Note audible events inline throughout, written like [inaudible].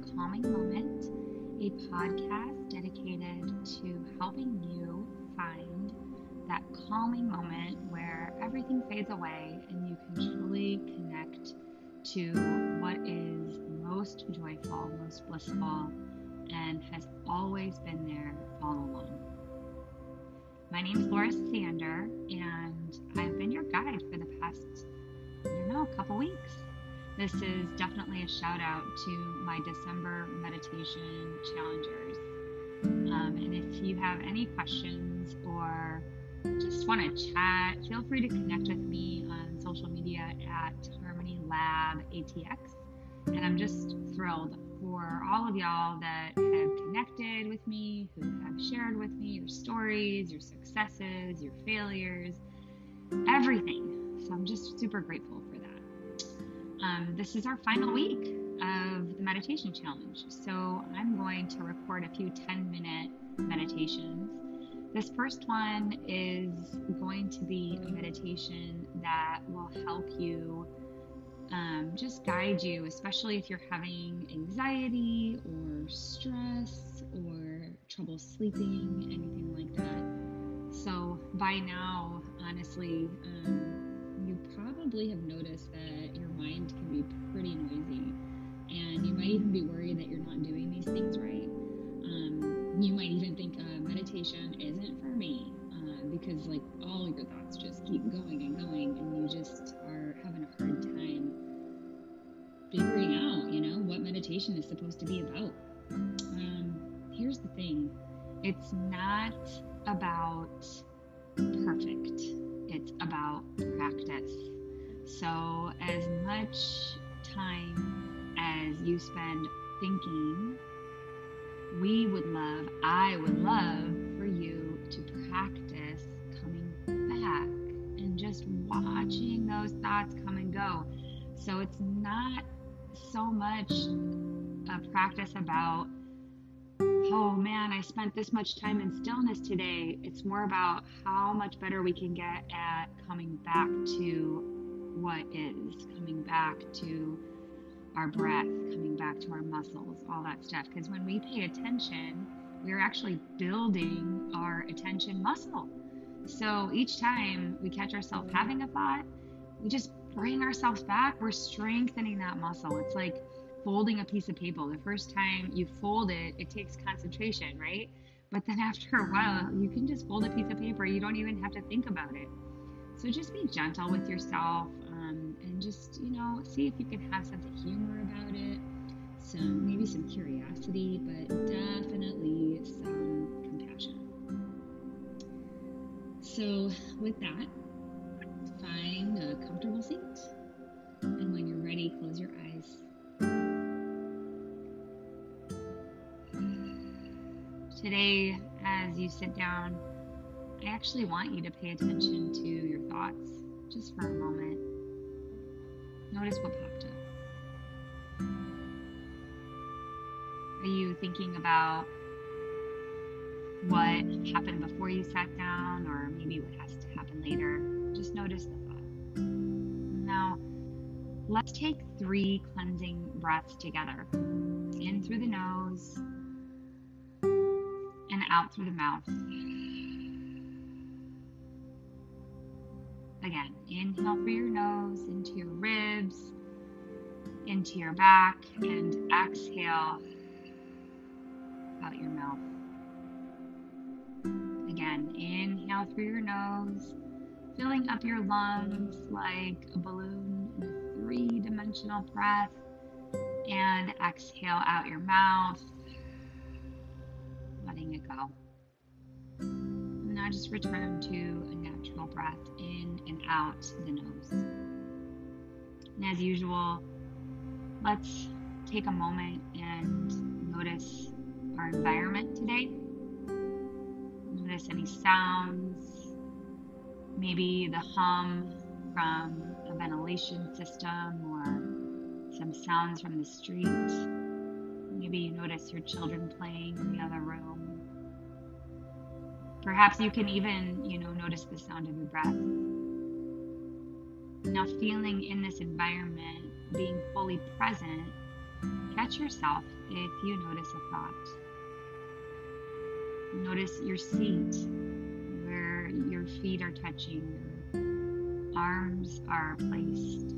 Calming Moment, a podcast dedicated to helping you find that calming moment where everything fades away and you can truly connect to what is most joyful, most blissful, and has always been there all along. My name is Laura Sander, and I've been your guide for the past, I don't know, a couple weeks. This is definitely a shout out to my December meditation challengers. Um, and if you have any questions or just want to chat, feel free to connect with me on social media at Harmony Lab ATX. And I'm just thrilled for all of y'all that have connected with me, who have shared with me your stories, your successes, your failures, everything. So I'm just super grateful. Um, this is our final week of the meditation challenge. So I'm going to record a few 10 minute meditations. This first one is going to be a meditation that will help you um, just guide you, especially if you're having anxiety or stress or trouble sleeping, anything like that. So by now, honestly, um, probably have noticed that your mind can be pretty noisy, and you might even be worried that you're not doing these things right. Um, you might even think uh, meditation isn't for me uh, because, like, all your thoughts just keep going and going, and you just are having a hard time figuring out, you know, what meditation is supposed to be about. Um, here's the thing it's not about perfect it's about practice. So, as much time as you spend thinking, we would love, I would love for you to practice coming back and just watching those thoughts come and go. So, it's not so much a practice about oh man, I spent this much time in stillness today. It's more about how much better we can get at coming back to what is, coming back to our breath, coming back to our muscles, all that stuff. Because when we pay attention, we're actually building our attention muscle. So each time we catch ourselves having a thought, we just bring ourselves back. We're strengthening that muscle. It's like folding a piece of paper. The first time you fold it, it takes concentration, right? But then [laughs] after a while, you can just fold a piece of paper. You don't even have to think about it. So just be gentle with yourself um, and just, you know, see if you can have sense of humor about it. Some, maybe some curiosity, but definitely some compassion. So, with that, find a comfortable seat. And when you're ready, close your eyes. As you sit down, I actually want you to pay attention to your thoughts just for a moment. Notice what popped up. Are you thinking about what happened before you sat down, or maybe what has to happen later? Just notice the thought. Now, let's take three cleansing breaths together in through the nose out through the mouth. Again, inhale through your nose into your ribs, into your back, and exhale out your mouth. Again, inhale through your nose, filling up your lungs like a balloon in a three dimensional breath, and exhale out your mouth letting it go. And now just return to a natural breath in and out the nose. And as usual, let's take a moment and notice our environment today. Notice any sounds, maybe the hum from a ventilation system or some sounds from the street. Maybe you notice your children playing in the other room. Perhaps you can even, you know, notice the sound of your breath. Now, feeling in this environment, being fully present, catch yourself if you notice a thought. Notice your seat, where your feet are touching, your arms are placed.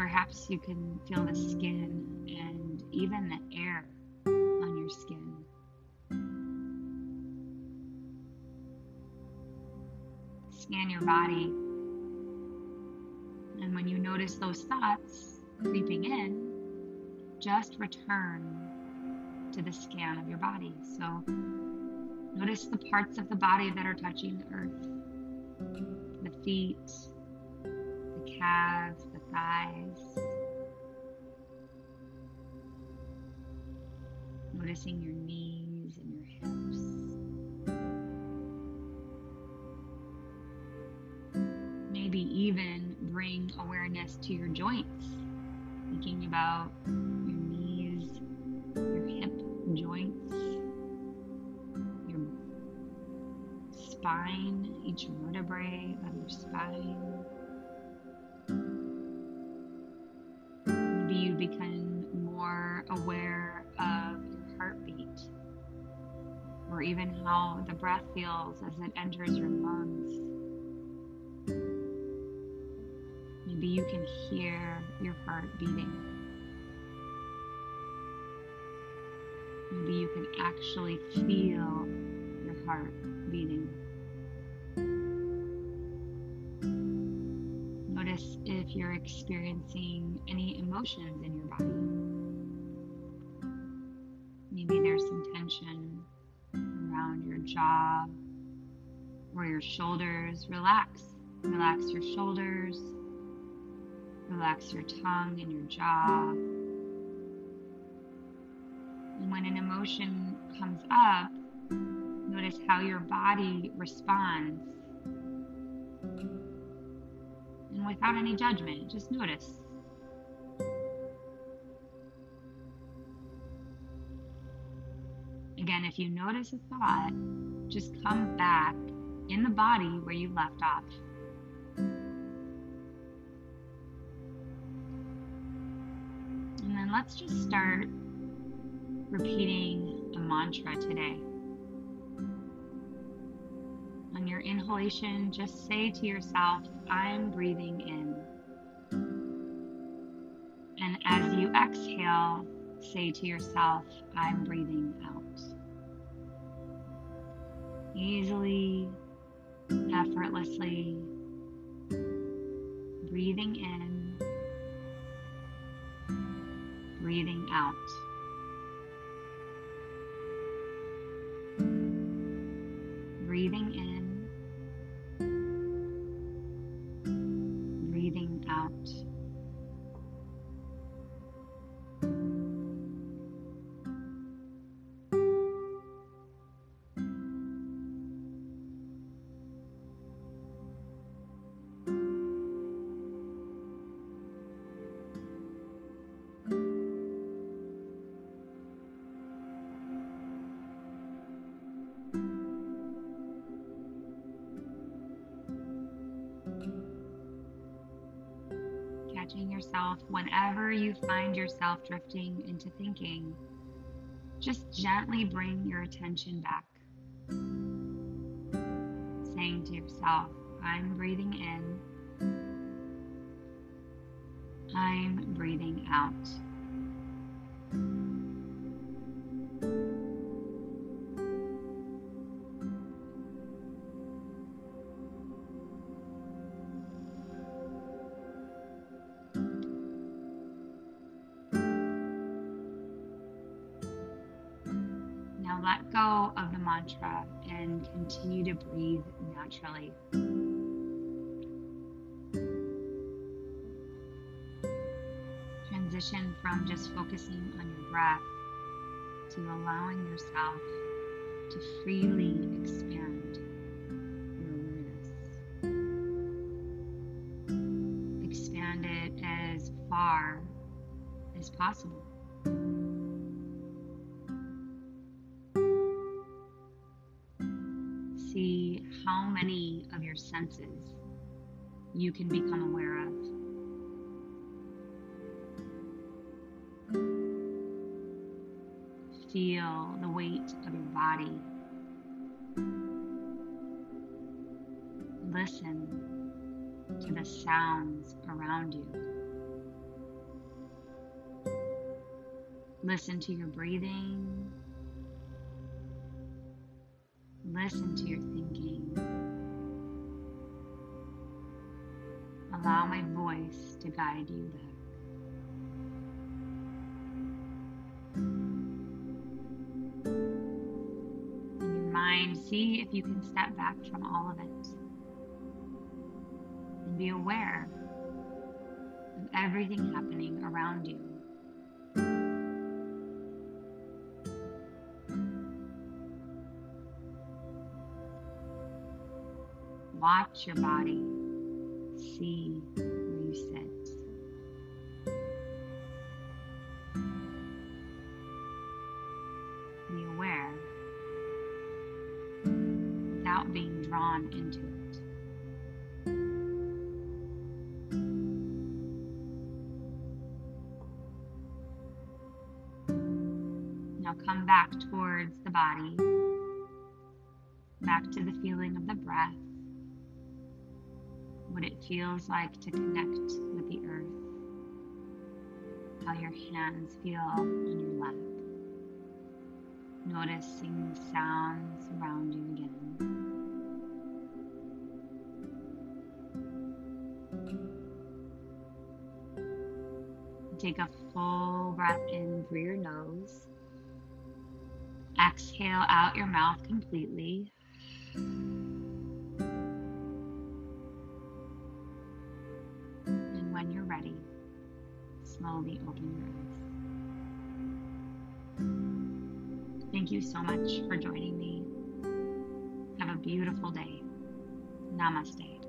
Perhaps you can feel the skin and even the air on your skin. Scan your body. And when you notice those thoughts creeping in, just return to the scan of your body. So notice the parts of the body that are touching the earth the feet, the calves, Noticing your knees and your hips. Maybe even bring awareness to your joints, thinking about your knees, your hip joints, your spine, each vertebrae of your spine. Become more aware of your heartbeat or even how the breath feels as it enters your lungs. Maybe you can hear your heart beating. Maybe you can actually feel your heart beating. If you're experiencing any emotions in your body. Maybe there's some tension around your jaw or your shoulders. Relax. Relax your shoulders. Relax your tongue and your jaw. And when an emotion comes up, notice how your body responds. Without any judgment, just notice. Again, if you notice a thought, just come back in the body where you left off. And then let's just start repeating a mantra today. On your inhalation, just say to yourself, I'm breathing in. And as you exhale, say to yourself, I'm breathing out. Easily, effortlessly, breathing in, breathing out. breathing in, catching yourself whenever you find yourself drifting into thinking. Just gently bring your attention back. Saying to yourself, I'm breathing in, I'm breathing out. Let go of the mantra and continue to breathe naturally. Transition from just focusing on your breath to allowing yourself to freely expand your awareness. Expand it as far as possible. senses you can become aware of. Feel the weight of your body. Listen to the sounds around you. Listen to your breathing. Listen to your Allow my voice to guide you there. In your mind, see if you can step back from all of it and be aware of everything happening around you. Watch your body, see where you sit. Be aware without being drawn into it. Now come back towards the body, back to the feeling of the breath, what it feels like to connect with the earth, how your hands feel on your lap noticing the sounds around you again. Take a full breath in through your nose. Exhale out your mouth completely. Slowly open your eyes. Thank you so much for joining me. Have a beautiful day. Namaste.